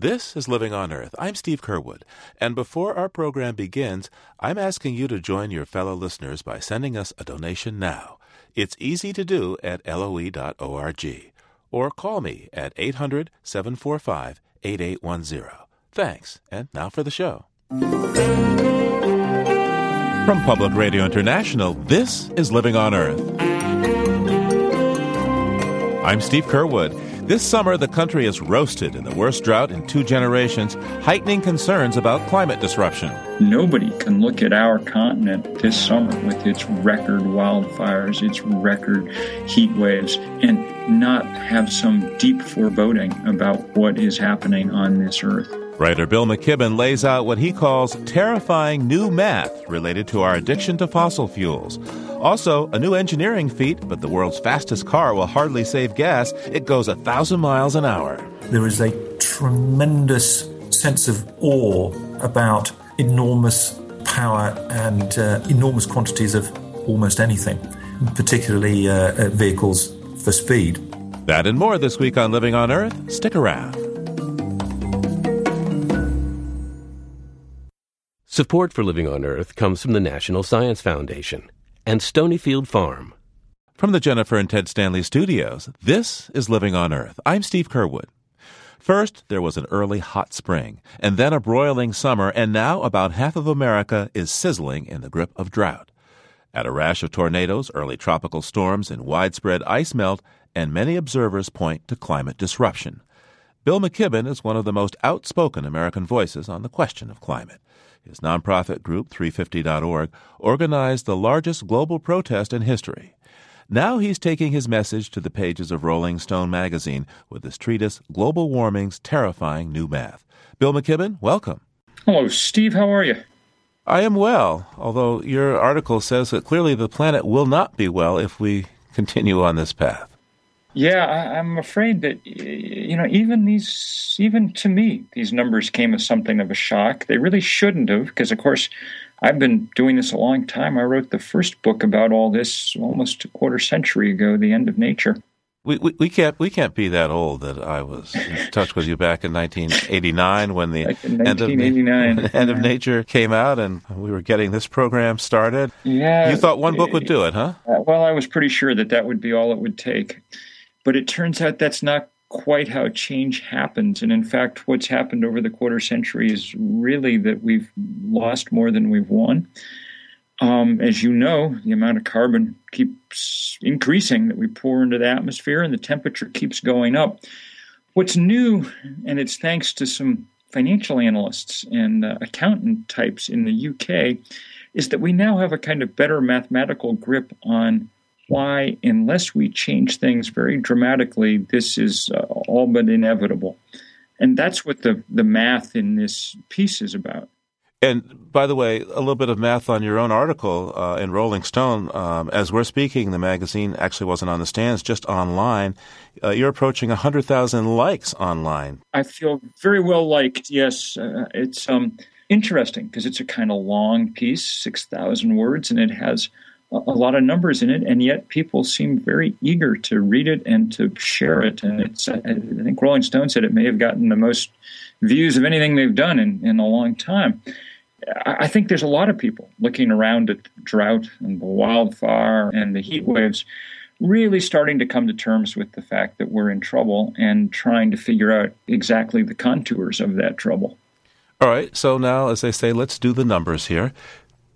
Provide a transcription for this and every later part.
This is Living on Earth. I'm Steve Curwood, and before our program begins, I'm asking you to join your fellow listeners by sending us a donation now. It's easy to do at loe.org or call me at 800 745 8810. Thanks, and now for the show. From Public Radio International, this is Living on Earth. I'm Steve Curwood. This summer, the country is roasted in the worst drought in two generations, heightening concerns about climate disruption. Nobody can look at our continent this summer with its record wildfires, its record heat waves, and not have some deep foreboding about what is happening on this earth. Writer Bill McKibben lays out what he calls terrifying new math related to our addiction to fossil fuels. Also, a new engineering feat, but the world's fastest car will hardly save gas. It goes a thousand miles an hour. There is a tremendous sense of awe about enormous power and uh, enormous quantities of almost anything, particularly uh, uh, vehicles for speed. That and more this week on Living on Earth. Stick around. Support for Living on Earth comes from the National Science Foundation and Stonyfield Farm. From the Jennifer and Ted Stanley studios, this is Living on Earth. I'm Steve Curwood. First, there was an early hot spring, and then a broiling summer, and now about half of America is sizzling in the grip of drought. At a rash of tornadoes, early tropical storms, and widespread ice melt, and many observers point to climate disruption. Bill McKibben is one of the most outspoken American voices on the question of climate. His nonprofit group, 350.org, organized the largest global protest in history. Now he's taking his message to the pages of Rolling Stone magazine with his treatise, Global Warming's Terrifying New Math. Bill McKibben, welcome. Hello, Steve. How are you? I am well, although your article says that clearly the planet will not be well if we continue on this path. Yeah, I, am afraid that you know even these, even to me, these numbers came as something of a shock. They really shouldn't have, because of course, I've been doing this a long time. I wrote the first book about all this almost a quarter century ago, The End of Nature. We, we, we can't we can't be that old that I was in touch with you back in 1989 when the end of end of nature came out and we were getting this program started. Yeah, you thought one book would eh, do it, huh? Eh, well, I was pretty sure that that would be all it would take. But it turns out that's not quite how change happens. And in fact, what's happened over the quarter century is really that we've lost more than we've won. Um, as you know, the amount of carbon keeps increasing that we pour into the atmosphere, and the temperature keeps going up. What's new, and it's thanks to some financial analysts and uh, accountant types in the UK, is that we now have a kind of better mathematical grip on why, unless we change things very dramatically, this is uh, all but inevitable. And that's what the, the math in this piece is about. And by the way, a little bit of math on your own article uh, in Rolling Stone. Um, as we're speaking, the magazine actually wasn't on the stands, just online. Uh, you're approaching 100,000 likes online. I feel very well liked, yes. Uh, it's um, interesting because it's a kind of long piece, 6,000 words, and it has a lot of numbers in it, and yet people seem very eager to read it and to share it. And it's, I think Rolling Stone said it may have gotten the most views of anything they've done in, in a long time. I think there's a lot of people looking around at the drought and the wildfire and the heat waves, really starting to come to terms with the fact that we're in trouble and trying to figure out exactly the contours of that trouble. All right, so now, as they say, let's do the numbers here.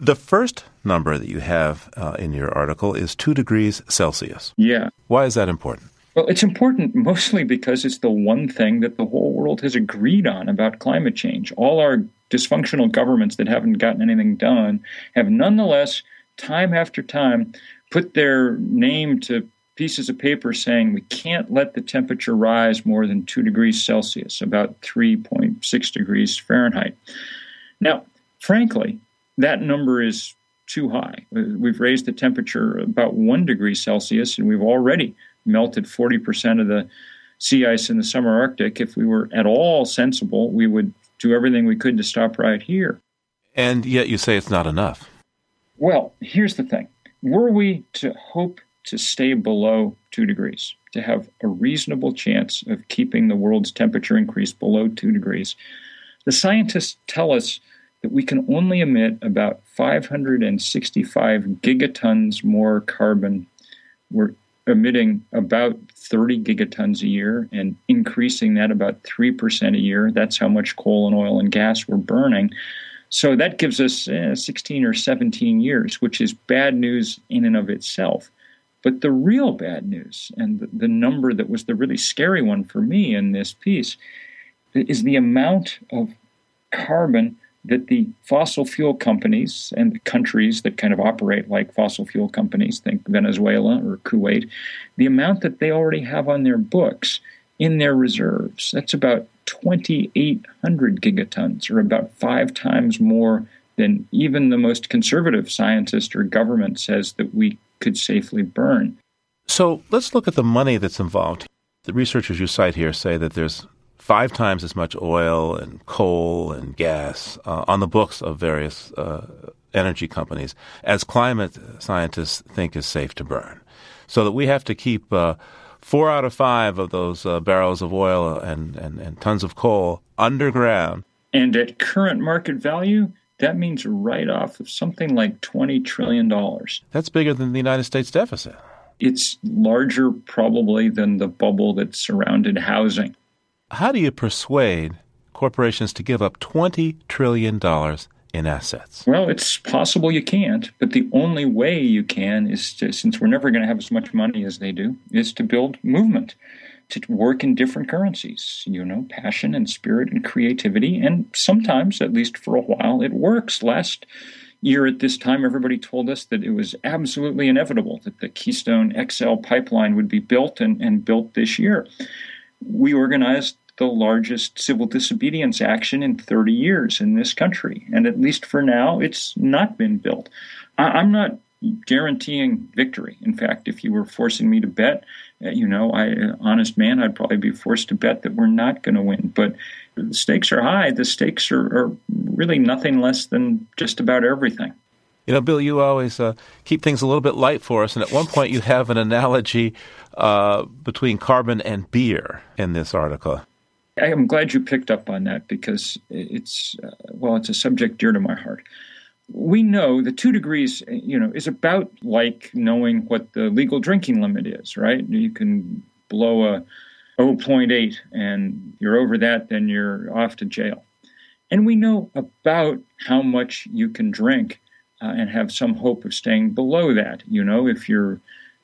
The first number that you have uh, in your article is 2 degrees Celsius. Yeah. Why is that important? Well, it's important mostly because it's the one thing that the whole world has agreed on about climate change. All our dysfunctional governments that haven't gotten anything done have nonetheless, time after time, put their name to pieces of paper saying we can't let the temperature rise more than 2 degrees Celsius, about 3.6 degrees Fahrenheit. Now, frankly, that number is too high. We've raised the temperature about one degree Celsius, and we've already melted 40% of the sea ice in the summer Arctic. If we were at all sensible, we would do everything we could to stop right here. And yet you say it's not enough. Well, here's the thing were we to hope to stay below two degrees, to have a reasonable chance of keeping the world's temperature increase below two degrees, the scientists tell us that we can only emit about 565 gigatons more carbon. We're emitting about 30 gigatons a year and increasing that about 3% a year. That's how much coal and oil and gas we're burning. So that gives us eh, 16 or 17 years, which is bad news in and of itself. But the real bad news, and the, the number that was the really scary one for me in this piece, is the amount of carbon that the fossil fuel companies and the countries that kind of operate like fossil fuel companies, think Venezuela or Kuwait, the amount that they already have on their books in their reserves, that's about 2,800 gigatons, or about five times more than even the most conservative scientist or government says that we could safely burn. So let's look at the money that's involved. The researchers you cite here say that there's five times as much oil and coal and gas uh, on the books of various uh, energy companies as climate scientists think is safe to burn. So that we have to keep uh, four out of five of those uh, barrels of oil and, and, and tons of coal underground. And at current market value, that means a write off of something like $20 trillion. That's bigger than the United States deficit. It's larger, probably, than the bubble that surrounded housing how do you persuade corporations to give up $20 trillion in assets? Well, it's possible you can't, but the only way you can is to, since we're never going to have as much money as they do, is to build movement, to work in different currencies, you know, passion and spirit and creativity. And sometimes, at least for a while, it works. Last year at this time, everybody told us that it was absolutely inevitable that the Keystone XL pipeline would be built and, and built this year. We organized the largest civil disobedience action in 30 years in this country. And at least for now, it's not been built. I- am not guaranteeing victory. In fact, if you were forcing me to bet, uh, you know, I, honest man, I'd probably be forced to bet that we're not going to win. But the stakes are high. The stakes are, are, really nothing less than just about everything. You know, Bill, you always uh, keep things a little bit light for us. And at one point, you have an analogy uh, between carbon and beer in this article. I'm glad you picked up on that because it's, uh, well, it's a subject dear to my heart. We know the two degrees, you know, is about like knowing what the legal drinking limit is, right? You can blow a 0.8 and you're over that, then you're off to jail. And we know about how much you can drink uh, and have some hope of staying below that. You know, if you're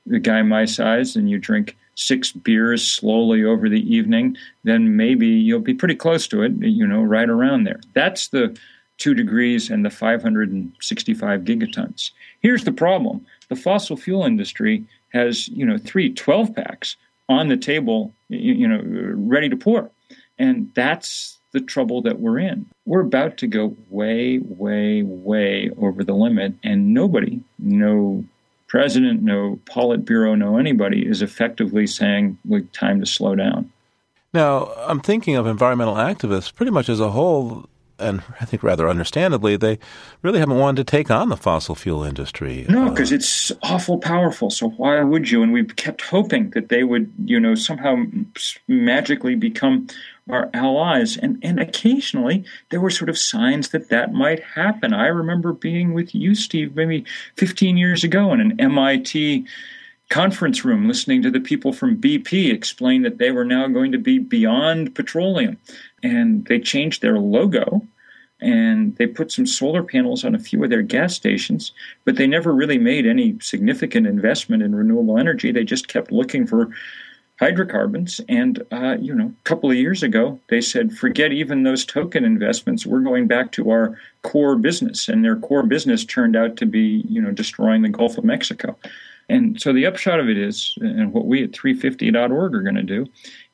the guy my size and you drink six beers slowly over the evening, then maybe you'll be pretty close to it, you know, right around there. That's the two degrees and the 565 gigatons. Here's the problem the fossil fuel industry has, you know, three 12 packs on the table, you know, ready to pour. And that's the trouble that we're in. We're about to go way, way, way over the limit, and nobody, no president, no Politburo, no anybody is effectively saying, "Look, time to slow down." Now, I'm thinking of environmental activists pretty much as a whole, and I think rather understandably, they really haven't wanted to take on the fossil fuel industry. No, because uh, it's awful powerful. So why would you? And we've kept hoping that they would, you know, somehow magically become our allies. And, and occasionally there were sort of signs that that might happen. I remember being with you, Steve, maybe 15 years ago in an MIT conference room listening to the people from BP explain that they were now going to be beyond petroleum. And they changed their logo and they put some solar panels on a few of their gas stations, but they never really made any significant investment in renewable energy. They just kept looking for hydrocarbons. And, uh, you know, a couple of years ago, they said, forget even those token investments. We're going back to our core business. And their core business turned out to be, you know, destroying the Gulf of Mexico. And so the upshot of it is, and what we at 350.org are going to do,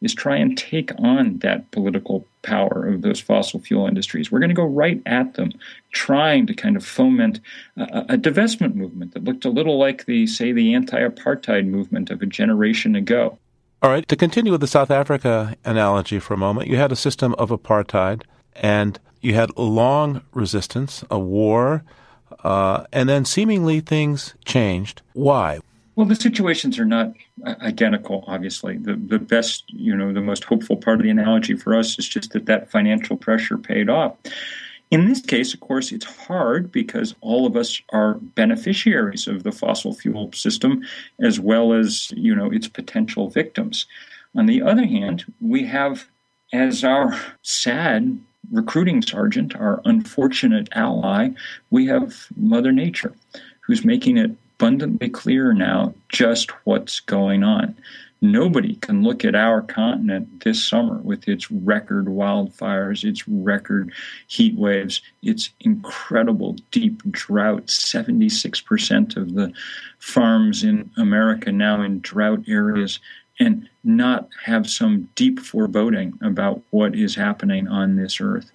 is try and take on that political power of those fossil fuel industries. We're going to go right at them, trying to kind of foment a, a divestment movement that looked a little like the, say, the anti apartheid movement of a generation ago. All right, to continue with the South Africa analogy for a moment, you had a system of apartheid and you had long resistance, a war, uh, and then seemingly things changed. Why? Well, the situations are not uh, identical, obviously. The, the best, you know, the most hopeful part of the analogy for us is just that that financial pressure paid off. In this case, of course, it's hard because all of us are beneficiaries of the fossil fuel system as well as, you know, its potential victims. On the other hand, we have as our sad recruiting sergeant, our unfortunate ally, we have Mother Nature, who's making it abundantly clear now just what's going on. Nobody can look at our continent this summer with its record wildfires, its record heat waves, its incredible deep drought. 76% of the farms in America now in drought areas, and not have some deep foreboding about what is happening on this earth.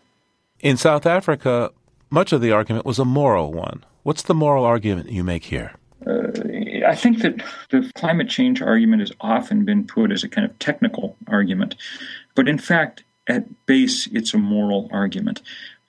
In South Africa, much of the argument was a moral one. What's the moral argument you make here? Uh, I think that the climate change argument has often been put as a kind of technical argument, but in fact, at base, it's a moral argument.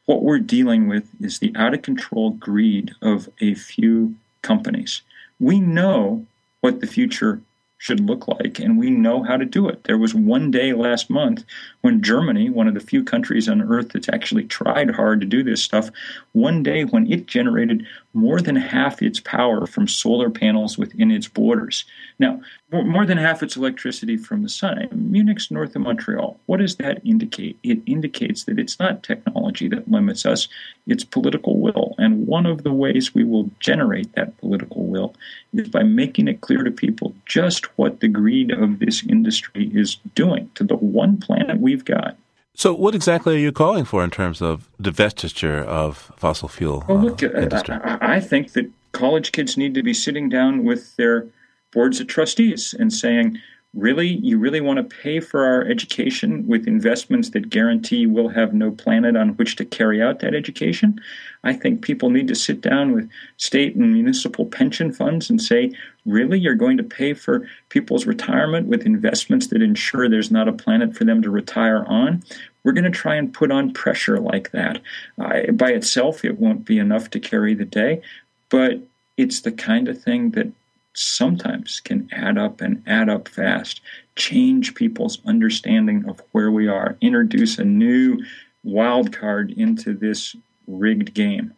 What we're dealing with is the out of control greed of a few companies. We know what the future should look like, and we know how to do it. There was one day last month when Germany, one of the few countries on earth that's actually tried hard to do this stuff, one day when it generated more than half its power from solar panels within its borders. Now, more than half its electricity from the sun. Munich's north of Montreal. What does that indicate? It indicates that it's not technology that limits us, it's political will. And one of the ways we will generate that political will is by making it clear to people just what the greed of this industry is doing to the one planet we've got. So, what exactly are you calling for in terms of divestiture of fossil fuel well, look, uh, industry? I, I think that college kids need to be sitting down with their boards of trustees and saying, really, you really want to pay for our education with investments that guarantee we'll have no planet on which to carry out that education? I think people need to sit down with state and municipal pension funds and say, really, you're going to pay for people's retirement with investments that ensure there's not a planet for them to retire on? We're going to try and put on pressure like that. Uh, by itself, it won't be enough to carry the day, but it's the kind of thing that sometimes can add up and add up fast, change people's understanding of where we are, introduce a new wild card into this rigged game.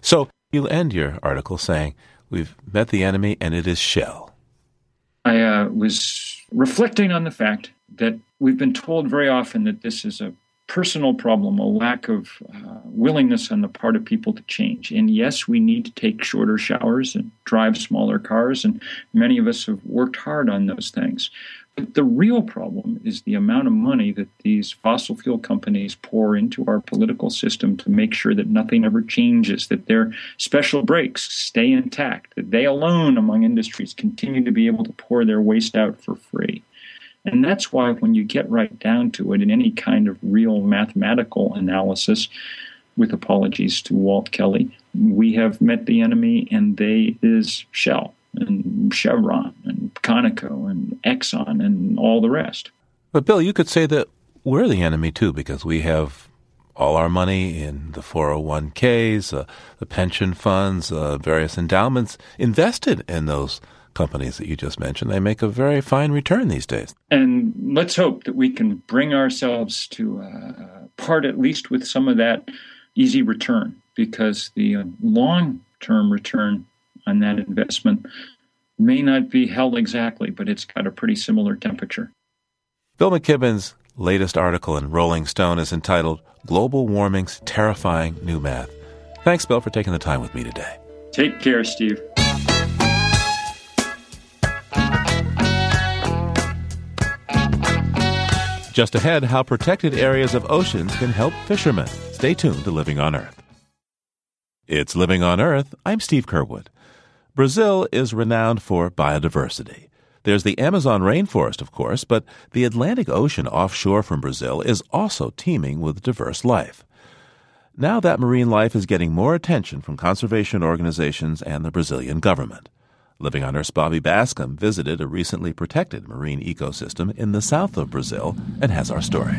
So you end your article saying, We've met the enemy and it is shell. I uh, was reflecting on the fact that we've been told very often that this is a personal problem, a lack of uh, willingness on the part of people to change. And yes, we need to take shorter showers and drive smaller cars, and many of us have worked hard on those things. But the real problem is the amount of money that these fossil fuel companies pour into our political system to make sure that nothing ever changes, that their special breaks stay intact, that they alone among industries continue to be able to pour their waste out for free. And that's why, when you get right down to it, in any kind of real mathematical analysis, with apologies to Walt Kelly, we have met the enemy, and they is Shell and Chevron and Conoco and Exxon and all the rest. But, Bill, you could say that we're the enemy too, because we have all our money in the 401ks, uh, the pension funds, uh, various endowments invested in those companies that you just mentioned. They make a very fine return these days. And let's hope that we can bring ourselves to uh, part at least with some of that easy return because the uh, long term return on that investment may not be held exactly, but it's got a pretty similar temperature. Bill McKibben's latest article in Rolling Stone is entitled Global Warming's Terrifying New Math. Thanks, Bill, for taking the time with me today. Take care, Steve. Just ahead, how protected areas of oceans can help fishermen. Stay tuned to Living on Earth. It's Living on Earth. I'm Steve Curwood. Brazil is renowned for biodiversity. There's the Amazon rainforest, of course, but the Atlantic Ocean offshore from Brazil is also teeming with diverse life. Now that marine life is getting more attention from conservation organizations and the Brazilian government. Living on Earth's Bobby Bascom visited a recently protected marine ecosystem in the south of Brazil and has our story.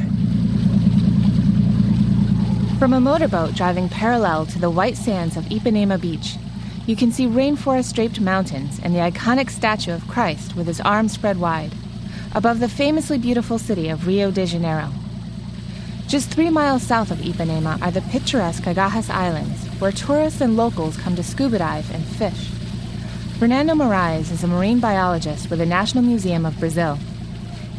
From a motorboat driving parallel to the white sands of Ipanema Beach, You can see rainforest draped mountains and the iconic statue of Christ with his arms spread wide, above the famously beautiful city of Rio de Janeiro. Just three miles south of Ipanema are the picturesque Cagarras Islands, where tourists and locals come to scuba dive and fish. Fernando Moraes is a marine biologist with the National Museum of Brazil.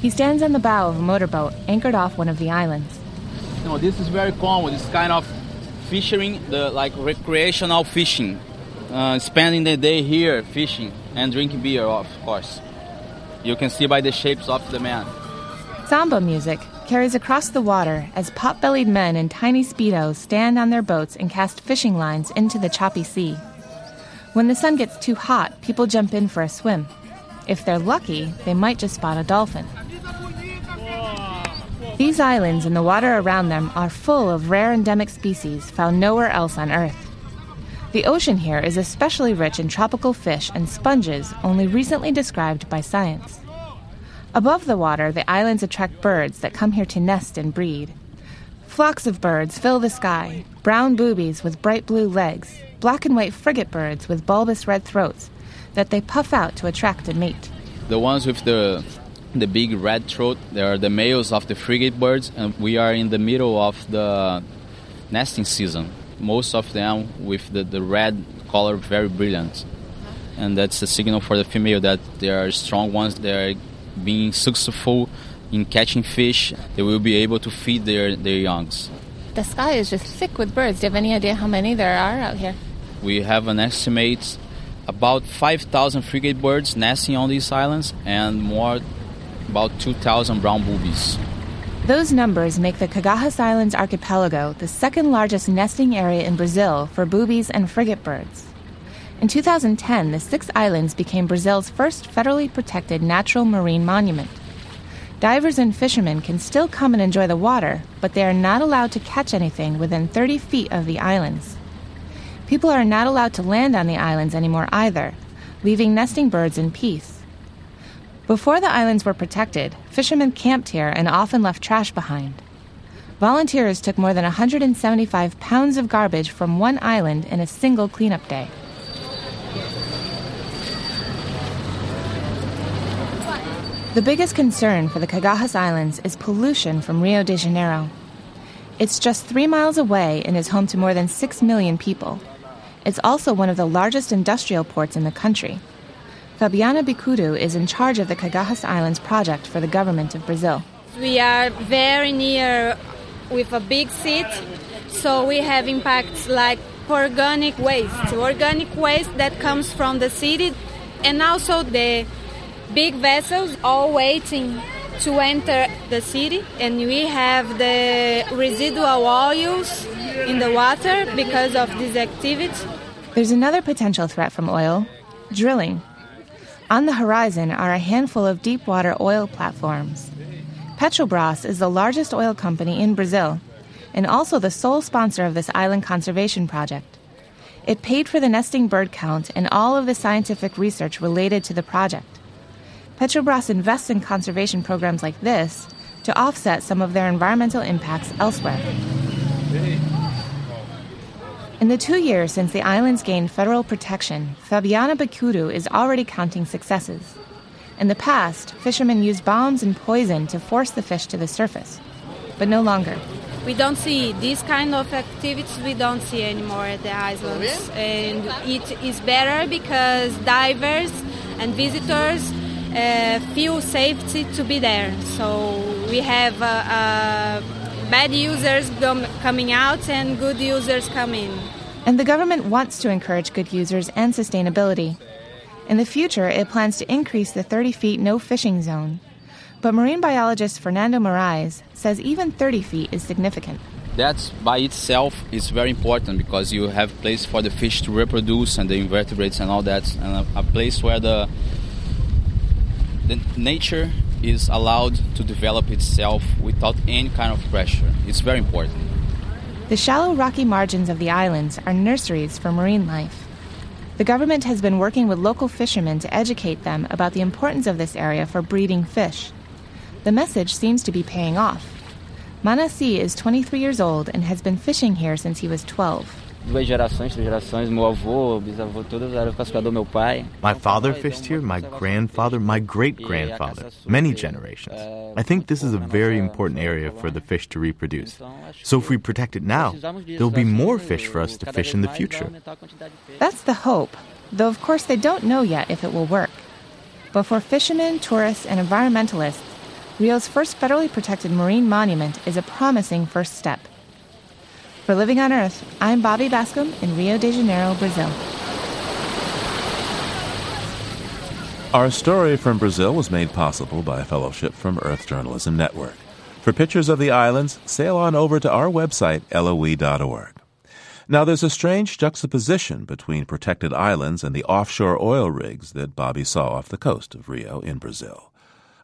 He stands on the bow of a motorboat anchored off one of the islands. No, this is very common. This kind of fishing, the like recreational fishing uh, spending the day here fishing and drinking beer, of course. You can see by the shapes of the man. Samba music carries across the water as pot bellied men in tiny Speedos stand on their boats and cast fishing lines into the choppy sea. When the sun gets too hot, people jump in for a swim. If they're lucky, they might just spot a dolphin. These islands and the water around them are full of rare endemic species found nowhere else on Earth. The ocean here is especially rich in tropical fish and sponges only recently described by science. Above the water, the islands attract birds that come here to nest and breed. Flocks of birds fill the sky brown boobies with bright blue legs, black and white frigate birds with bulbous red throats that they puff out to attract a mate. The ones with the the big red throat, they are the males of the frigate birds, and we are in the middle of the nesting season most of them with the, the red color very brilliant. And that's a signal for the female that they are strong ones, they are being successful in catching fish, they will be able to feed their, their youngs. The sky is just thick with birds. Do you have any idea how many there are out here? We have an estimate about 5,000 frigate birds nesting on these islands and more about 2,000 brown boobies. Those numbers make the Cagarras Islands archipelago the second largest nesting area in Brazil for boobies and frigate birds. In 2010, the six islands became Brazil's first federally protected natural marine monument. Divers and fishermen can still come and enjoy the water, but they are not allowed to catch anything within 30 feet of the islands. People are not allowed to land on the islands anymore either, leaving nesting birds in peace. Before the islands were protected, fishermen camped here and often left trash behind. Volunteers took more than 175 pounds of garbage from one island in a single cleanup day. The biggest concern for the Cagarras Islands is pollution from Rio de Janeiro. It's just three miles away and is home to more than six million people. It's also one of the largest industrial ports in the country. Fabiana Bicudo is in charge of the Cagarras Islands project for the government of Brazil. We are very near with a big city, so we have impacts like organic waste, organic waste that comes from the city, and also the big vessels all waiting to enter the city, and we have the residual oils in the water because of this activity. There's another potential threat from oil drilling. On the horizon are a handful of deep water oil platforms. Petrobras is the largest oil company in Brazil and also the sole sponsor of this island conservation project. It paid for the nesting bird count and all of the scientific research related to the project. Petrobras invests in conservation programs like this to offset some of their environmental impacts elsewhere. In the two years since the islands gained federal protection, Fabiana Bicudo is already counting successes. In the past, fishermen used bombs and poison to force the fish to the surface, but no longer. We don't see these kind of activities. We don't see anymore at the islands, and it is better because divers and visitors uh, feel safety to be there. So we have uh, uh, bad users coming out and good users coming. in. And the government wants to encourage good users and sustainability. In the future, it plans to increase the 30 feet no fishing zone. But marine biologist Fernando Moraes says even 30 feet is significant. That by itself is very important because you have place for the fish to reproduce and the invertebrates and all that, and a, a place where the the nature is allowed to develop itself without any kind of pressure. It's very important. The shallow rocky margins of the islands are nurseries for marine life. The government has been working with local fishermen to educate them about the importance of this area for breeding fish. The message seems to be paying off. Manasi is 23 years old and has been fishing here since he was 12. Duas gerações, três gerações. Meu avô, bisavô, todos eram pescador. Meu pai. My father fished here. My grandfather, my great grandfather, many generations. Eh, I think this is a very important area for the fish to reproduce. So if we protect it now, there will be more fish for us to fish in the future. That's the hope, though of course they don't know yet if it will work. But for fishermen, tourists, and environmentalists, Rio's first federally protected marine monument is a promising first step. For Living on Earth, I'm Bobby Bascom in Rio de Janeiro, Brazil. Our story from Brazil was made possible by a fellowship from Earth Journalism Network. For pictures of the islands, sail on over to our website, loe.org. Now, there's a strange juxtaposition between protected islands and the offshore oil rigs that Bobby saw off the coast of Rio in Brazil.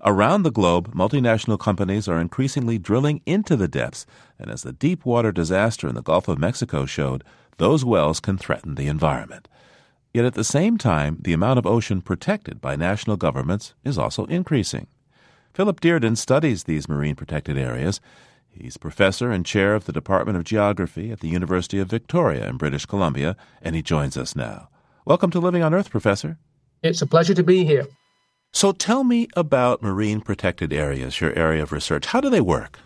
Around the globe, multinational companies are increasingly drilling into the depths, and as the deep water disaster in the Gulf of Mexico showed, those wells can threaten the environment. Yet at the same time, the amount of ocean protected by national governments is also increasing. Philip Dearden studies these marine protected areas. He's professor and chair of the Department of Geography at the University of Victoria in British Columbia, and he joins us now. Welcome to Living on Earth, Professor. It's a pleasure to be here. So tell me about marine protected areas, your area of research. How do they work?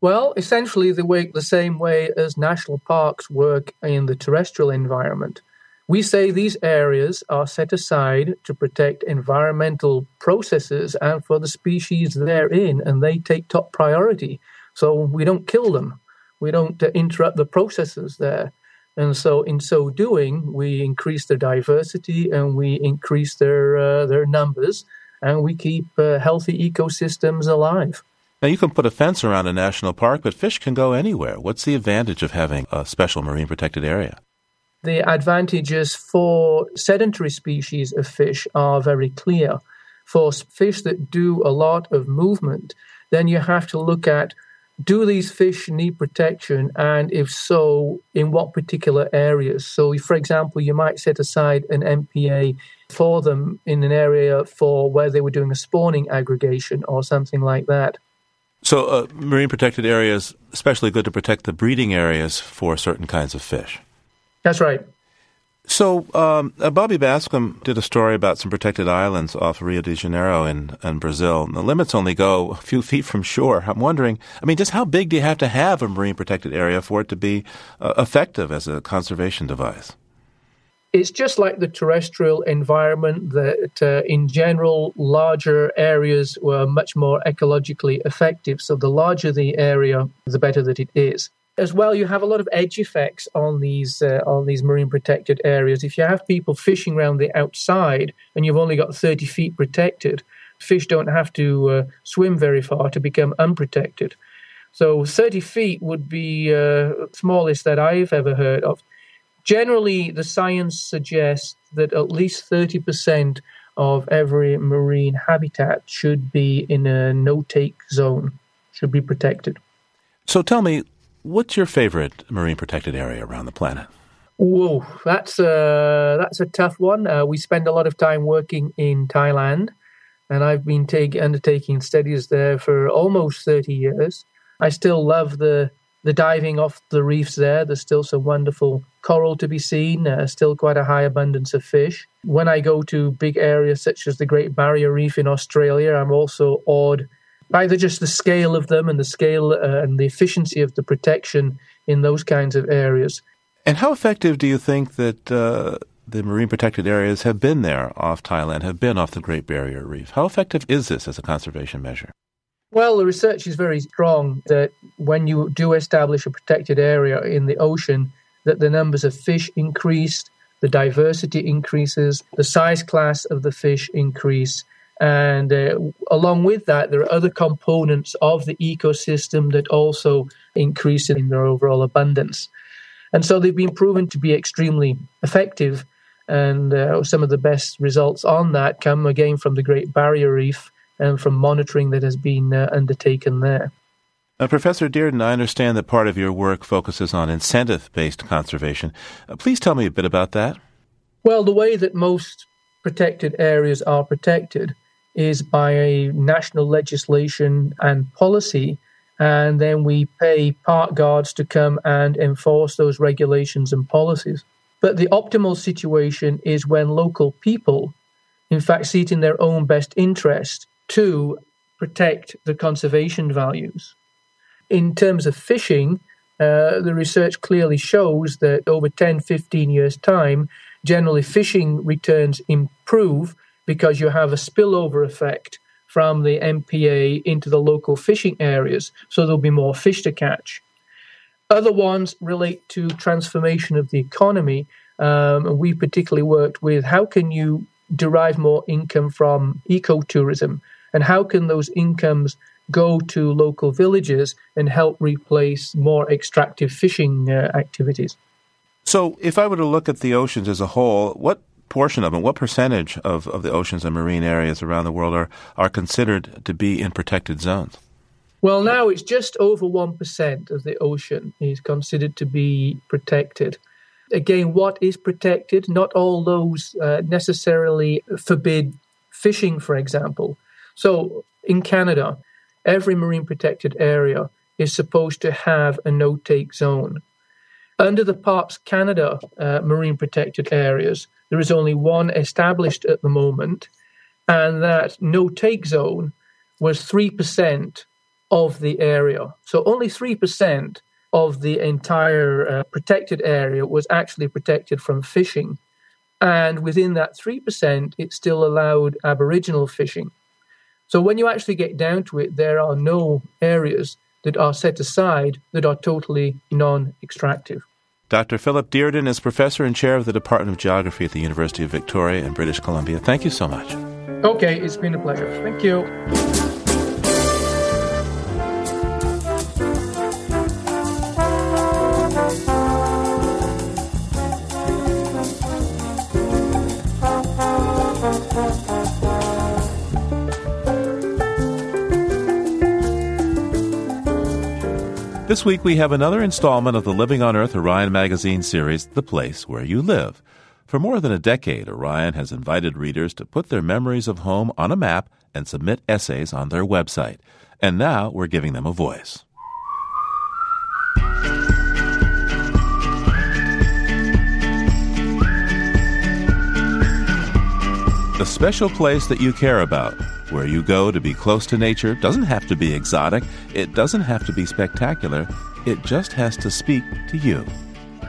Well, essentially, they work the same way as national parks work in the terrestrial environment. We say these areas are set aside to protect environmental processes and for the species therein, and they take top priority. So we don't kill them, we don't uh, interrupt the processes there. And so, in so doing, we increase their diversity and we increase their uh, their numbers, and we keep uh, healthy ecosystems alive. Now, you can put a fence around a national park, but fish can go anywhere. What's the advantage of having a special marine protected area? the advantages for sedentary species of fish are very clear. For fish that do a lot of movement, then you have to look at do these fish need protection and if so in what particular areas so for example you might set aside an mpa for them in an area for where they were doing a spawning aggregation or something like that so uh, marine protected areas especially good to protect the breeding areas for certain kinds of fish that's right. So, um, uh, Bobby Bascom did a story about some protected islands off Rio de Janeiro in, in Brazil. And the limits only go a few feet from shore. I'm wondering, I mean, just how big do you have to have a marine protected area for it to be uh, effective as a conservation device? It's just like the terrestrial environment that, uh, in general, larger areas were much more ecologically effective. So, the larger the area, the better that it is as well, you have a lot of edge effects on these uh, on these marine protected areas. If you have people fishing around the outside and you've only got 30 feet protected, fish don't have to uh, swim very far to become unprotected. So 30 feet would be uh, smallest that I've ever heard of. Generally, the science suggests that at least 30% of every marine habitat should be in a no-take zone, should be protected. So tell me, What's your favorite marine protected area around the planet? Whoa, that's a that's a tough one. Uh, we spend a lot of time working in Thailand, and I've been take, undertaking studies there for almost thirty years. I still love the the diving off the reefs there. There's still some wonderful coral to be seen. Uh, still quite a high abundance of fish. When I go to big areas such as the Great Barrier Reef in Australia, I'm also awed either just the scale of them and the scale uh, and the efficiency of the protection in those kinds of areas. And how effective do you think that uh, the marine protected areas have been there off Thailand, have been off the Great Barrier Reef? How effective is this as a conservation measure? Well, the research is very strong that when you do establish a protected area in the ocean, that the numbers of fish increase, the diversity increases, the size class of the fish increase, and uh, along with that, there are other components of the ecosystem that also increase in their overall abundance. And so they've been proven to be extremely effective. And uh, some of the best results on that come again from the Great Barrier Reef and from monitoring that has been uh, undertaken there. Uh, Professor Dearden, I understand that part of your work focuses on incentive based conservation. Uh, please tell me a bit about that. Well, the way that most protected areas are protected is by a national legislation and policy and then we pay park guards to come and enforce those regulations and policies. But the optimal situation is when local people, in fact, see it in their own best interest to protect the conservation values. In terms of fishing, uh, the research clearly shows that over 10, 15 years' time, generally fishing returns improve because you have a spillover effect from the MPA into the local fishing areas, so there'll be more fish to catch. Other ones relate to transformation of the economy. Um, we particularly worked with how can you derive more income from ecotourism and how can those incomes go to local villages and help replace more extractive fishing uh, activities. So, if I were to look at the oceans as a whole, what portion of them, what percentage of, of the oceans and marine areas around the world are, are considered to be in protected zones? Well, now it's just over 1% of the ocean is considered to be protected. Again, what is protected? Not all those uh, necessarily forbid fishing, for example. So, in Canada, every marine protected area is supposed to have a no take zone. Under the Parks Canada uh, marine protected areas, there is only one established at the moment, and that no take zone was 3% of the area. So only 3% of the entire uh, protected area was actually protected from fishing. And within that 3%, it still allowed Aboriginal fishing. So when you actually get down to it, there are no areas that are set aside that are totally non extractive. Dr. Philip Dearden is professor and chair of the Department of Geography at the University of Victoria in British Columbia. Thank you so much. Okay, it's been a pleasure. Thank you. This week we have another installment of the Living on Earth Orion magazine series, The Place Where You Live. For more than a decade, Orion has invited readers to put their memories of home on a map and submit essays on their website. And now we're giving them a voice. The special place that you care about where you go to be close to nature doesn't have to be exotic, it doesn't have to be spectacular, it just has to speak to you.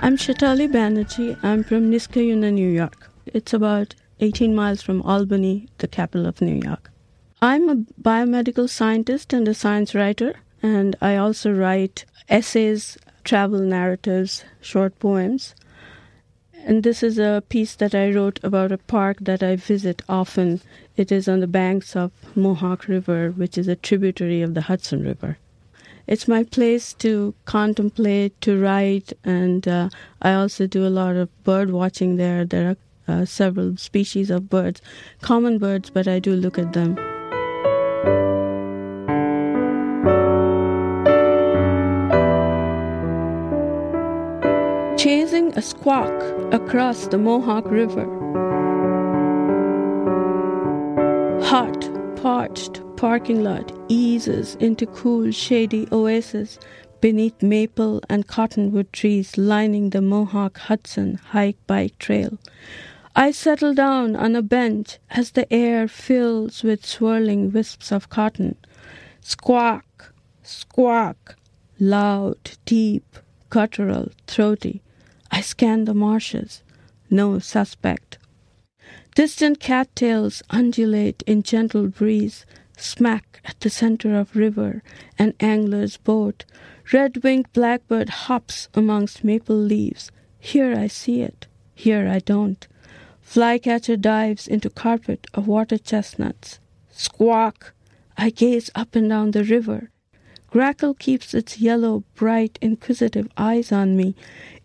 I'm Shatali Banerjee. I'm from Niskayuna, New York. It's about 18 miles from Albany, the capital of New York. I'm a biomedical scientist and a science writer, and I also write essays, travel narratives, short poems. And this is a piece that I wrote about a park that I visit often. It is on the banks of Mohawk River, which is a tributary of the Hudson River. It's my place to contemplate, to write, and uh, I also do a lot of bird watching there. There are uh, several species of birds, common birds, but I do look at them. Chasing a squawk across the Mohawk River. Hot, parched parking lot eases into cool, shady oases beneath maple and cottonwood trees lining the Mohawk Hudson hike bike trail. I settle down on a bench as the air fills with swirling wisps of cotton. Squawk, squawk, loud, deep, guttural, throaty. I scan the marshes. No suspect. Distant cattails undulate in gentle breeze, smack at the center of river, an angler's boat. Red-winged blackbird hops amongst maple leaves. Here I see it, here I don't. Flycatcher dives into carpet of water chestnuts. Squawk! I gaze up and down the river. Grackle keeps its yellow, bright, inquisitive eyes on me.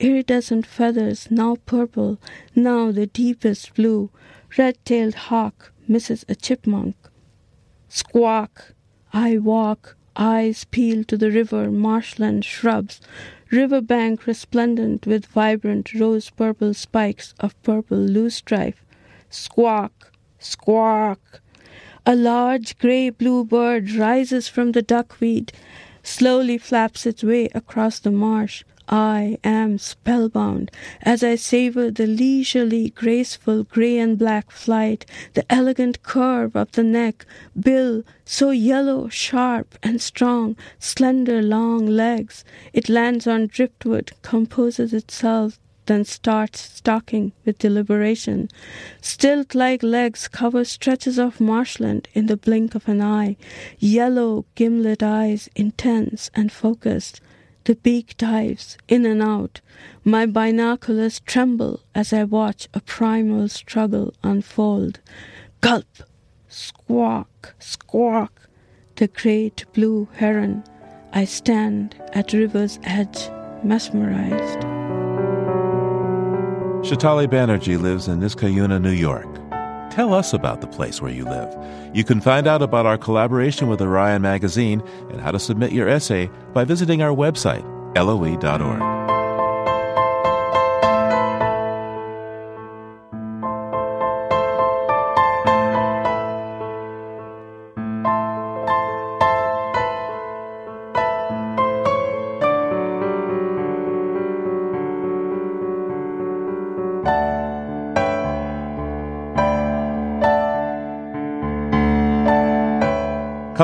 Iridescent feathers, now purple, now the deepest blue. Red tailed hawk misses a chipmunk. Squawk! I walk, eyes peeled to the river, marshland, shrubs, river bank resplendent with vibrant rose purple spikes of purple loosestrife. Squawk! Squawk! A large gray blue bird rises from the duckweed. slowly flaps its way across the marsh. I am spellbound as I savor the leisurely, graceful gray and black flight, the elegant curve of the neck, bill so yellow, sharp, and strong, slender, long legs. It lands on driftwood, composes itself, then starts stalking with deliberation. Stilt like legs cover stretches of marshland in the blink of an eye, yellow gimlet eyes, intense and focused. The beak dives in and out. My binoculars tremble as I watch a primal struggle unfold. Gulp! Squawk! Squawk! The great blue heron. I stand at river's edge, mesmerized. Shatali Banerjee lives in Niskayuna, New York. Tell us about the place where you live. You can find out about our collaboration with Orion Magazine and how to submit your essay by visiting our website, loe.org.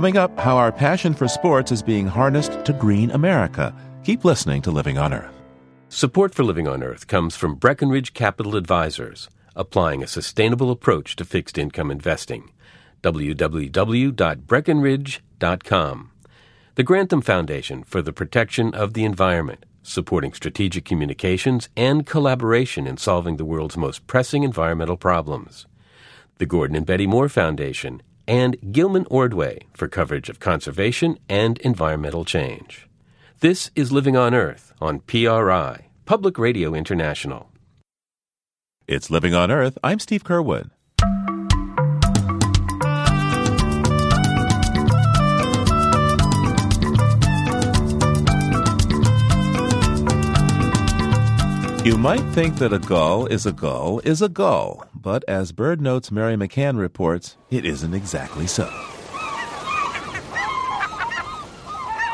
Coming up, how our passion for sports is being harnessed to green America. Keep listening to Living on Earth. Support for Living on Earth comes from Breckenridge Capital Advisors, applying a sustainable approach to fixed income investing. www.breckenridge.com. The Grantham Foundation for the Protection of the Environment, supporting strategic communications and collaboration in solving the world's most pressing environmental problems. The Gordon and Betty Moore Foundation and Gilman Ordway for coverage of conservation and environmental change. This is Living on Earth on PRI, Public Radio International. It's Living on Earth. I'm Steve Curwood. You might think that a gull is a gull is a gull, but as BirdNote's Mary McCann reports, it isn't exactly so.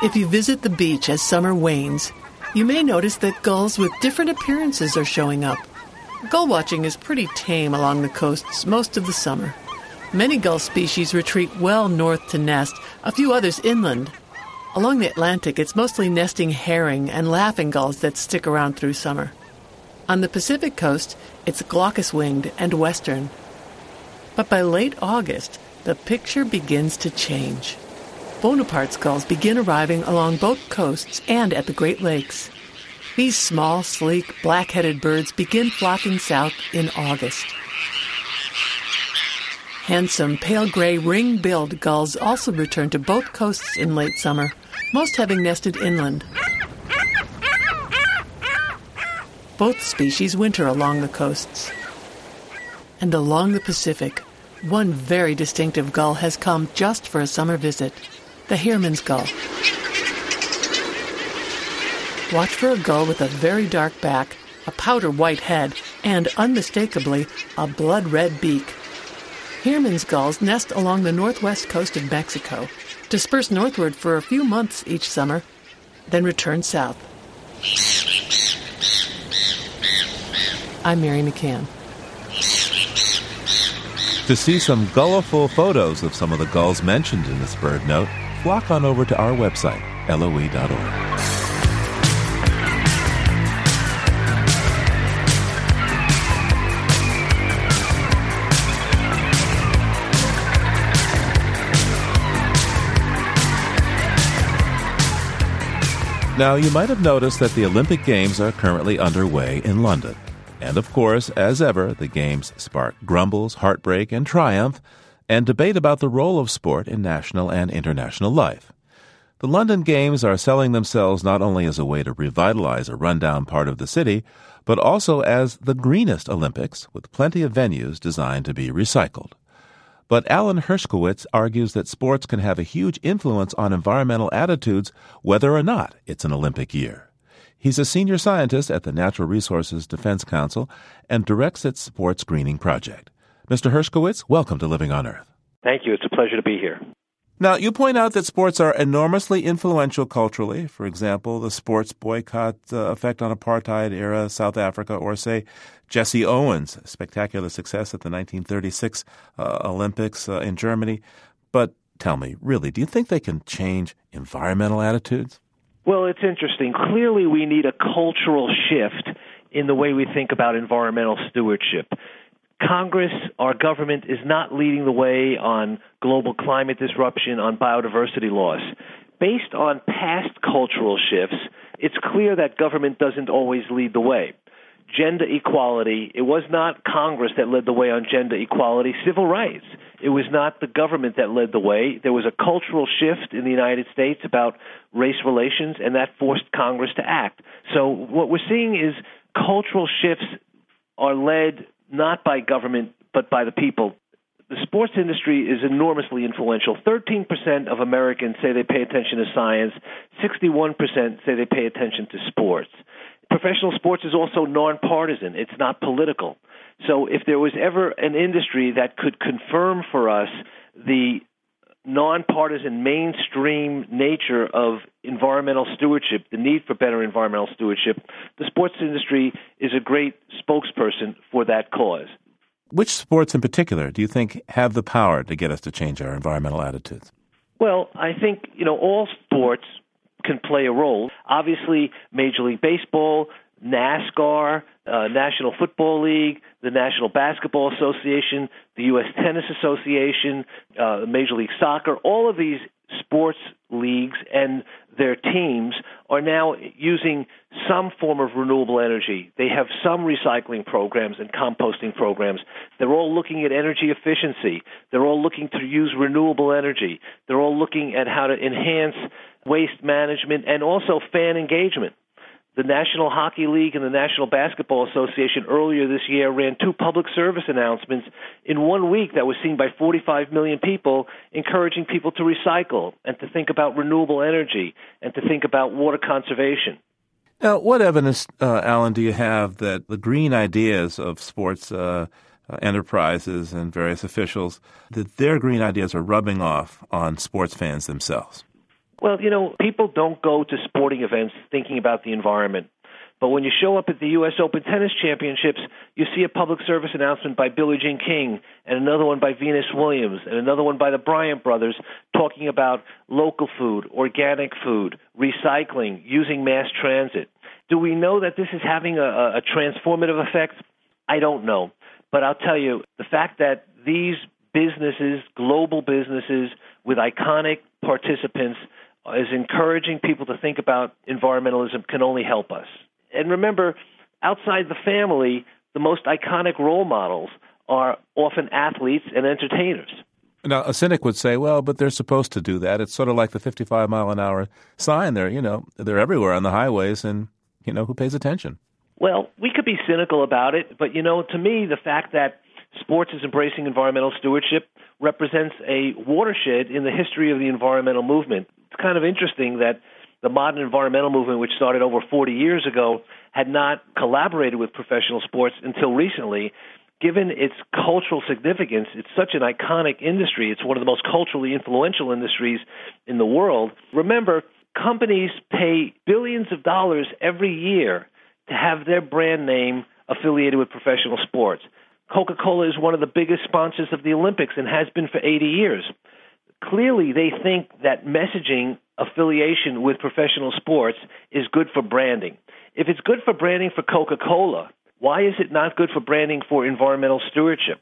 If you visit the beach as summer wanes, you may notice that gulls with different appearances are showing up. Gull watching is pretty tame along the coasts most of the summer. Many gull species retreat well north to nest, a few others inland. Along the Atlantic, it's mostly nesting herring and laughing gulls that stick around through summer. On the Pacific coast, it's glaucous winged and western. But by late August, the picture begins to change. Bonaparte's gulls begin arriving along both coasts and at the Great Lakes. These small, sleek, black headed birds begin flocking south in August. Handsome, pale gray ring billed gulls also return to both coasts in late summer, most having nested inland. Both species winter along the coasts. And along the Pacific, one very distinctive gull has come just for a summer visit the Heermann's gull. Watch for a gull with a very dark back, a powder white head, and unmistakably a blood red beak. Heermann's gulls nest along the northwest coast of Mexico, disperse northward for a few months each summer, then return south. I'm Mary McCann. To see some gulliful photos of some of the gulls mentioned in this BirdNote, flock on over to our website, loe.org. Now, you might have noticed that the Olympic Games are currently underway in London. And of course, as ever, the Games spark grumbles, heartbreak, and triumph, and debate about the role of sport in national and international life. The London Games are selling themselves not only as a way to revitalize a rundown part of the city, but also as the greenest Olympics, with plenty of venues designed to be recycled. But Alan Hershkowitz argues that sports can have a huge influence on environmental attitudes whether or not it's an Olympic year. He's a senior scientist at the Natural Resources Defense Council and directs its sports greening project. Mr. Hershkowitz, welcome to Living on Earth. Thank you. It's a pleasure to be here. Now, you point out that sports are enormously influential culturally. For example, the sports boycott uh, effect on apartheid era South Africa, or say Jesse Owens' spectacular success at the 1936 uh, Olympics uh, in Germany. But tell me, really, do you think they can change environmental attitudes? Well, it's interesting. Clearly, we need a cultural shift in the way we think about environmental stewardship. Congress, our government, is not leading the way on global climate disruption, on biodiversity loss. Based on past cultural shifts, it's clear that government doesn't always lead the way. Gender equality, it was not Congress that led the way on gender equality, civil rights. It was not the government that led the way. There was a cultural shift in the United States about race relations, and that forced Congress to act. So what we're seeing is cultural shifts are led not by government, but by the people. The sports industry is enormously influential. 13% of Americans say they pay attention to science, 61% say they pay attention to sports. Professional sports is also nonpartisan, it's not political. So if there was ever an industry that could confirm for us the nonpartisan mainstream nature of environmental stewardship, the need for better environmental stewardship, the sports industry is a great spokesperson for that cause. Which sports in particular do you think have the power to get us to change our environmental attitudes? Well, I think, you know, all sports can play a role. Obviously, Major League Baseball, NASCAR, uh, National Football League, the National Basketball Association, the U.S. Tennis Association, uh, Major League Soccer, all of these sports leagues and their teams are now using some form of renewable energy. They have some recycling programs and composting programs. They're all looking at energy efficiency. They're all looking to use renewable energy. They're all looking at how to enhance waste management and also fan engagement. The National Hockey League and the National Basketball Association earlier this year ran two public service announcements in one week that was seen by 45 million people, encouraging people to recycle and to think about renewable energy and to think about water conservation. Now, what evidence, uh, Alan, do you have that the green ideas of sports uh, uh, enterprises and various officials, that their green ideas are rubbing off on sports fans themselves? Well, you know, people don't go to sporting events thinking about the environment. But when you show up at the U.S. Open Tennis Championships, you see a public service announcement by Billie Jean King, and another one by Venus Williams, and another one by the Bryan brothers talking about local food, organic food, recycling, using mass transit. Do we know that this is having a, a transformative effect? I don't know. But I'll tell you, the fact that these businesses, global businesses with iconic participants, is encouraging people to think about environmentalism can only help us. And remember, outside the family, the most iconic role models are often athletes and entertainers. Now, a cynic would say, well, but they're supposed to do that. It's sort of like the 55 mile an hour sign. They're, you know, they're everywhere on the highways, and, you know, who pays attention? Well, we could be cynical about it, but, you know, to me, the fact that sports is embracing environmental stewardship represents a watershed in the history of the environmental movement it's kind of interesting that the modern environmental movement, which started over 40 years ago, had not collaborated with professional sports until recently. Given its cultural significance, it's such an iconic industry. It's one of the most culturally influential industries in the world. Remember, companies pay billions of dollars every year to have their brand name affiliated with professional sports. Coca Cola is one of the biggest sponsors of the Olympics and has been for 80 years clearly they think that messaging affiliation with professional sports is good for branding. If it's good for branding for Coca Cola, why is it not good for branding for environmental stewardship?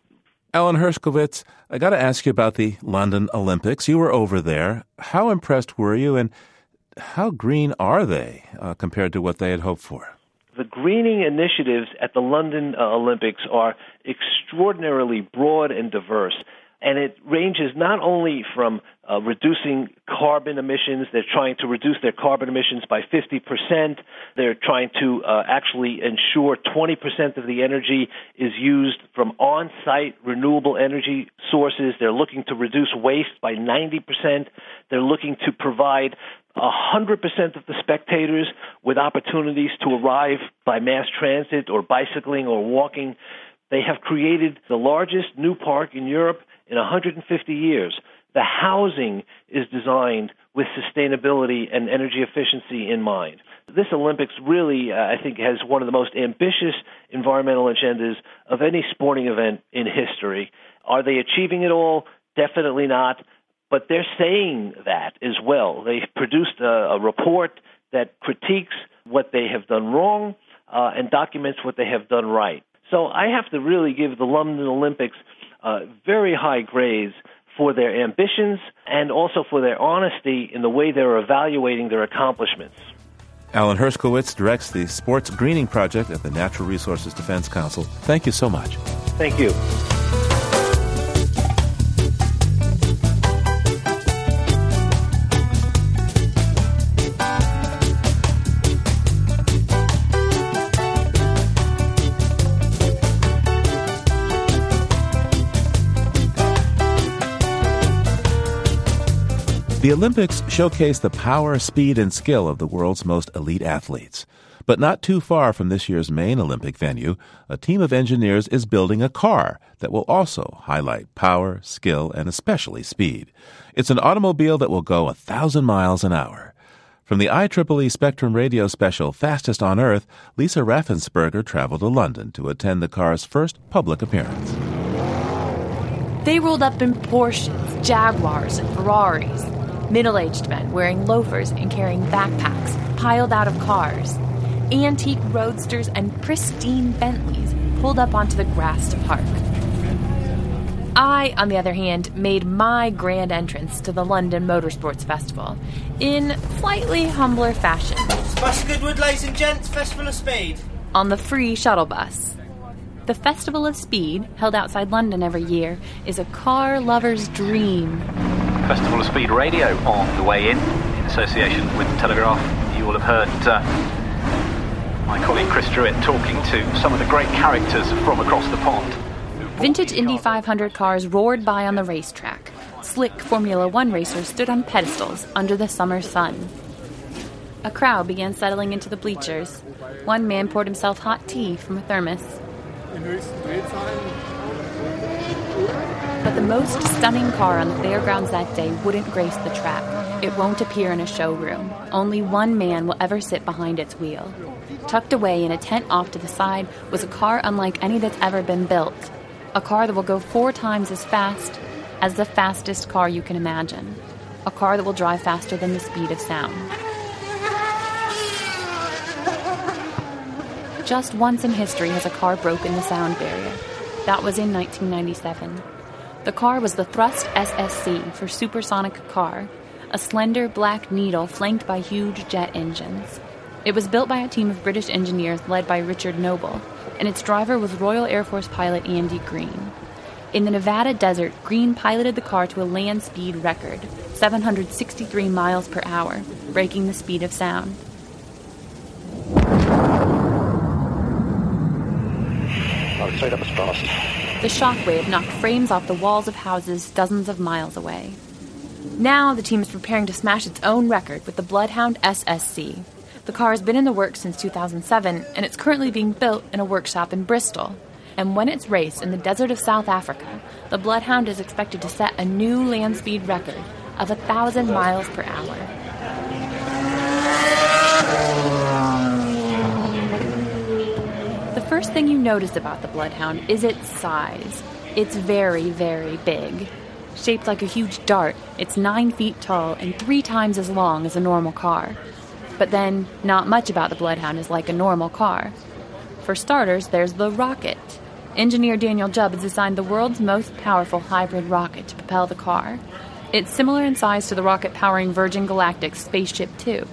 Alan Hershkowitz, I got to ask you about the London Olympics. You were over there. How impressed were you, and how green are they uh, compared to what they had hoped for? The greening initiatives at the London uh, Olympics are extraordinarily broad and diverse and it ranges not only from uh, reducing carbon emissions, they're trying to reduce their carbon emissions by 50%. They're trying to uh, actually ensure 20% of the energy is used from on site renewable energy sources. They're looking to reduce waste by 90%. They're looking to provide 100% of the spectators with opportunities to arrive by mass transit or bicycling or walking. They have created the largest new park in Europe in 150 years. the housing is designed with sustainability and energy efficiency in mind. This Olympics really, uh, I think, has one of the most ambitious environmental agendas of any sporting event in history. Are they achieving it all? Definitely not. But they're saying that as well. They produced a, a report that critiques what they have done wrong uh, and documents what they have done right. So I have to really give the London Olympics uh, very high grades for their ambitions and also for their honesty in the way they're evaluating their accomplishments. Alan Hershkowitz directs the Sports Greening Project at the Natural Resources Defense Council. Thank you so much. Thank you. The Olympics showcase the power, speed, and skill of the world's most elite athletes. But not too far from this year's main Olympic venue, a team of engineers is building a car that will also highlight power, skill, and especially speed. It's an automobile that will go a thousand miles an hour. From the IEEE Spectrum Radio special Fastest on Earth, Lisa Raffensperger traveled to London to attend the car's first public appearance. They rolled up in Porsches, Jaguars, and Ferraris middle aged men wearing loafers and carrying backpacks piled out of cars. Antique roadsters and pristine Bentleys pulled up onto the grass to park. I, on the other hand, made my grand entrance to the London Motorsports Festival in slightly humbler fashion. Spicy Goodwood, ladies and gents, Festival of Speed. On the free shuttle bus. The Festival of Speed, held outside London every year, is a car lover's dream. Festival of Speed Radio on the way in, in association with the Telegraph. You will have heard uh, my colleague Chris Druitt talking to some of the great characters from across the pond. Vintage Indy 500 cars roared by on the racetrack. Slick Formula One racers stood on pedestals under the summer sun. A crowd began settling into the bleachers. One man poured himself hot tea from a thermos. But the most stunning car on the fairgrounds that day wouldn't grace the track. It won't appear in a showroom. Only one man will ever sit behind its wheel. Tucked away in a tent off to the side was a car unlike any that's ever been built. A car that will go four times as fast as the fastest car you can imagine. A car that will drive faster than the speed of sound. Just once in history has a car broken the sound barrier. That was in 1997. The car was the Thrust SSC for supersonic car, a slender black needle flanked by huge jet engines. It was built by a team of British engineers led by Richard Noble, and its driver was Royal Air Force pilot Andy Green. In the Nevada desert, Green piloted the car to a land speed record, 763 miles per hour, breaking the speed of sound. Would say that was fast. The shockwave knocked frames off the walls of houses dozens of miles away. Now the team is preparing to smash its own record with the Bloodhound SSC. The car has been in the works since 2007 and it's currently being built in a workshop in Bristol. And when it's raced in the desert of South Africa, the Bloodhound is expected to set a new land speed record of thousand miles per hour. First thing you notice about the Bloodhound is its size. It's very, very big. Shaped like a huge dart, it's 9 feet tall and three times as long as a normal car. But then, not much about the Bloodhound is like a normal car. For starters, there's the rocket. Engineer Daniel Jubb has designed the world's most powerful hybrid rocket to propel the car. It's similar in size to the rocket powering Virgin Galactic's Spaceship Two.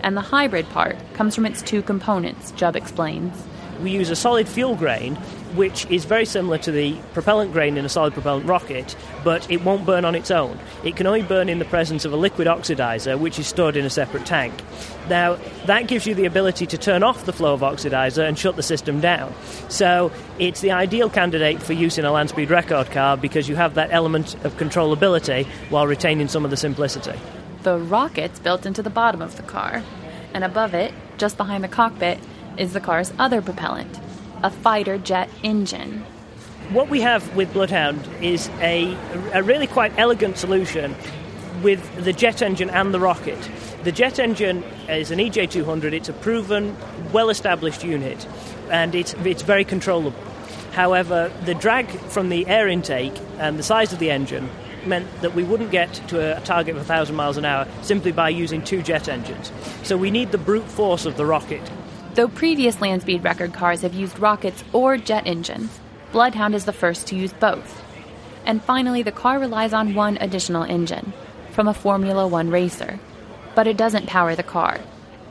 And the hybrid part comes from its two components, Jubb explains we use a solid fuel grain, which is very similar to the propellant grain in a solid propellant rocket, but it won't burn on its own. It can only burn in the presence of a liquid oxidizer, which is stored in a separate tank. Now, that gives you the ability to turn off the flow of oxidizer and shut the system down. So, it's the ideal candidate for use in a land speed record car because you have that element of controllability while retaining some of the simplicity. The rocket's built into the bottom of the car, and above it, just behind the cockpit, is the car's other propellant, a fighter jet engine. what we have with Bloodhound is a, a really quite elegant solution with the jet engine and the rocket. The jet engine is an EJ200, it's a proven, well established unit, and it's, it's very controllable. However, the drag from the air intake and the size of the engine meant that we wouldn't get to a target of 1,000 miles an hour simply by using two jet engines. So we need the brute force of the rocket. Though previous land speed record cars have used rockets or jet engines, Bloodhound is the first to use both. And finally, the car relies on one additional engine from a Formula One racer. But it doesn't power the car.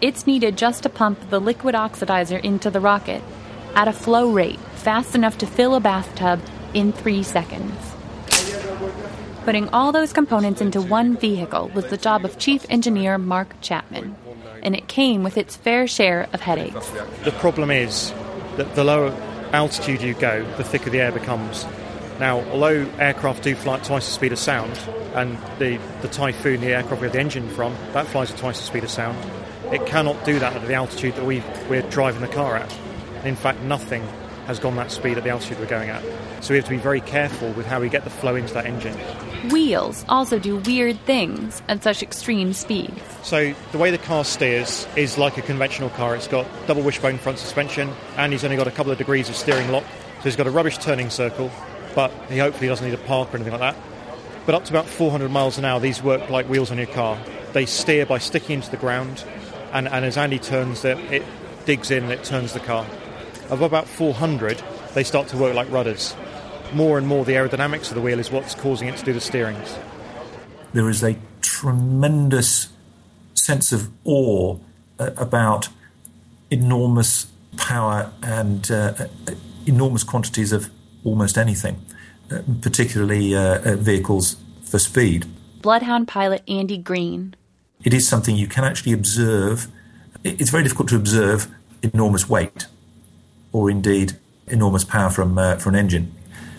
It's needed just to pump the liquid oxidizer into the rocket at a flow rate fast enough to fill a bathtub in three seconds. Putting all those components into one vehicle was the job of Chief Engineer Mark Chapman, and it came with its fair share of headaches. The problem is that the lower altitude you go, the thicker the air becomes. Now, although aircraft do fly at twice the speed of sound, and the, the Typhoon, the aircraft we have the engine from, that flies at twice the speed of sound, it cannot do that at the altitude that we we're driving the car at. In fact, nothing has gone that speed at the altitude we're going at. So we have to be very careful with how we get the flow into that engine. Wheels also do weird things at such extreme speeds. So the way the car steers is like a conventional car. It's got double wishbone front suspension, and he's only got a couple of degrees of steering lock. So he's got a rubbish turning circle, but he hopefully doesn't need a park or anything like that. But up to about 400 miles an hour, these work like wheels on your car. They steer by sticking into the ground, and, and as Andy turns it, it digs in and it turns the car. Of about 400, they start to work like rudders. More and more, the aerodynamics of the wheel is what's causing it to do the steerings. There is a tremendous sense of awe uh, about enormous power and uh, uh enormous quantities of almost anything, uh, particularly uh, uh, vehicles for speed. Bloodhound pilot Andy Green. It is something you can actually observe. It's very difficult to observe enormous weight or indeed enormous power from, uh, from an engine.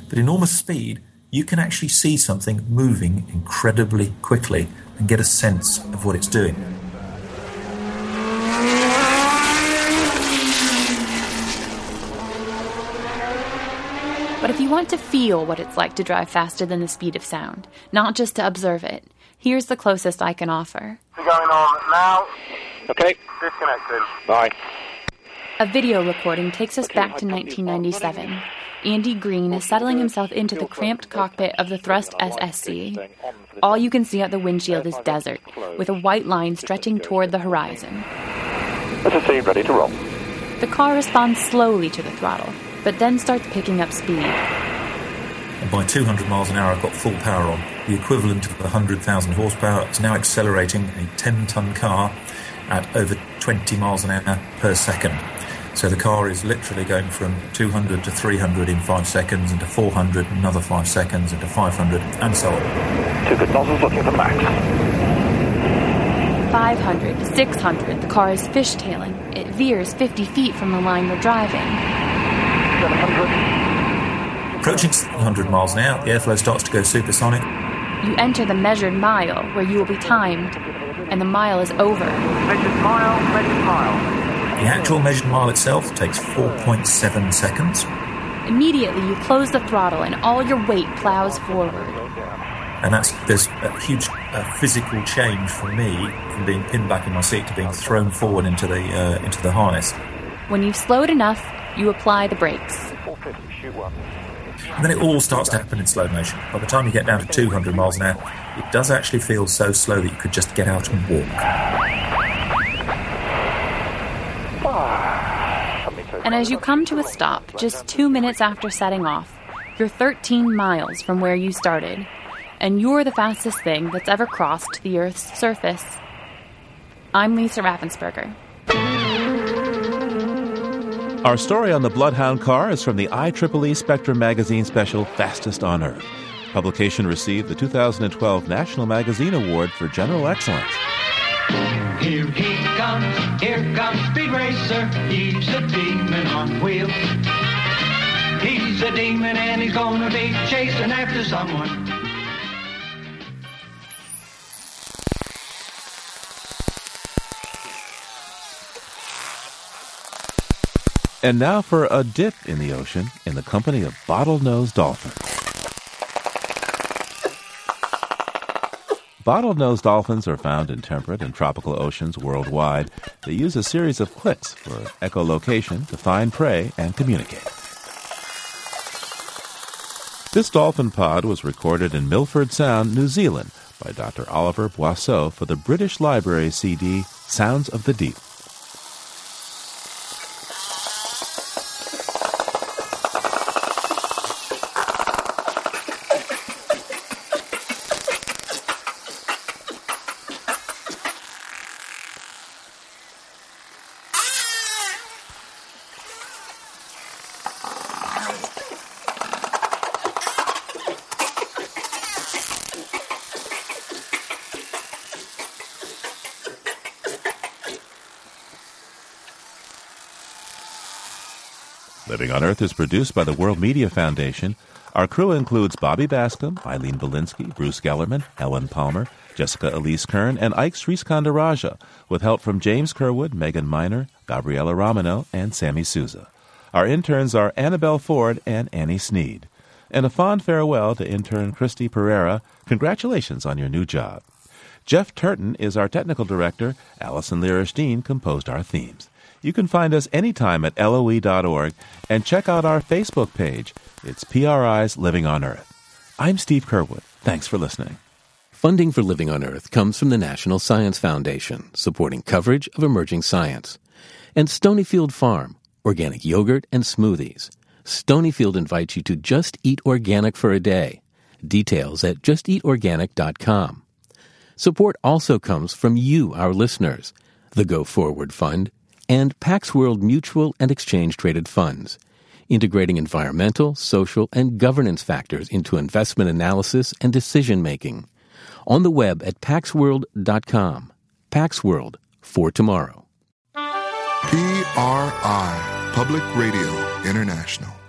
But enormous speed, you can actually see something moving incredibly quickly and get a sense of what it's doing. But if you want to feel what it's like to drive faster than the speed of sound, not just to observe it, here's the closest I can offer. Going on now. Okay. Disconnected. Bye. A video recording takes us back to 1997. Andy Green is settling himself into the cramped cockpit of the Thrust SSC. All you can see out the windshield is desert, with a white line stretching toward the horizon. SSC ready to roll. The car responds slowly to the throttle, but then starts picking up speed. And by 200 miles an hour, I've got full power on. The equivalent of 100,000 horsepower is now accelerating a 10 ton car at over 20 miles an hour per second. So the car is literally going from 200 to 300 in five seconds, into 400, another five seconds, into 500, and so on. Two good nozzles looking for max. 500 600, the car is fishtailing. It veers 50 feet from the line we're driving. 700. Approaching 700 miles an hour, the airflow starts to go supersonic. You enter the measured mile, where you will be timed, and the mile is over. Measured mile, measured mile. The actual measured mile itself takes 4.7 seconds. Immediately, you close the throttle, and all your weight plows forward. And that's there's a huge uh, physical change for me from being pinned back in my seat to being thrown forward into the uh, into the harness. When you've slowed enough, you apply the brakes. And then it all starts to happen in slow motion. By the time you get down to 200 miles an hour, it does actually feel so slow that you could just get out and walk. And as you come to a stop, just two minutes after setting off, you're 13 miles from where you started, and you're the fastest thing that's ever crossed the Earth's surface. I'm Lisa Raffensperger. Our story on the Bloodhound car is from the IEEE Spectrum magazine special Fastest on Earth. Publication received the 2012 National Magazine Award for General Excellence. Here he comes, here comes Speed Racer. He's a demon on wheels. He's a demon and he's gonna be chasing after someone. And now for a dip in the ocean in the company of bottlenose dolphins. Bottlenose dolphins are found in temperate and tropical oceans worldwide. They use a series of clicks for echolocation to find prey and communicate. This dolphin pod was recorded in Milford Sound, New Zealand, by Dr. Oliver Boisseau for the British Library CD Sounds of the Deep. Living on Earth is produced by the World Media Foundation. Our crew includes Bobby Bascomb, Eileen Bolinsky, Bruce Gellerman, Helen Palmer, Jessica Elise Kern, and Ike Sriskandarajah, with help from James Curwood, Megan Miner, Gabriella Romano, and Sammy Souza. Our interns are Annabelle Ford and Annie Sneed. And a fond farewell to intern Christy Pereira. Congratulations on your new job. Jeff Turton is our technical director. Allison Lirish composed our themes. You can find us anytime at loe.org and check out our Facebook page. It's PRI's Living on Earth. I'm Steve Curwood. Thanks for listening. Funding for Living on Earth comes from the National Science Foundation, supporting coverage of emerging science, and Stonyfield Farm, organic yogurt and smoothies. Stonyfield invites you to just eat organic for a day. Details at justeatorganic.com. Support also comes from you, our listeners, the Go Forward Fund, and Pax World Mutual and Exchange Traded Funds, integrating environmental, social, and governance factors into investment analysis and decision making. On the web at paxworld.com. Pax World for tomorrow. PRI, Public Radio International.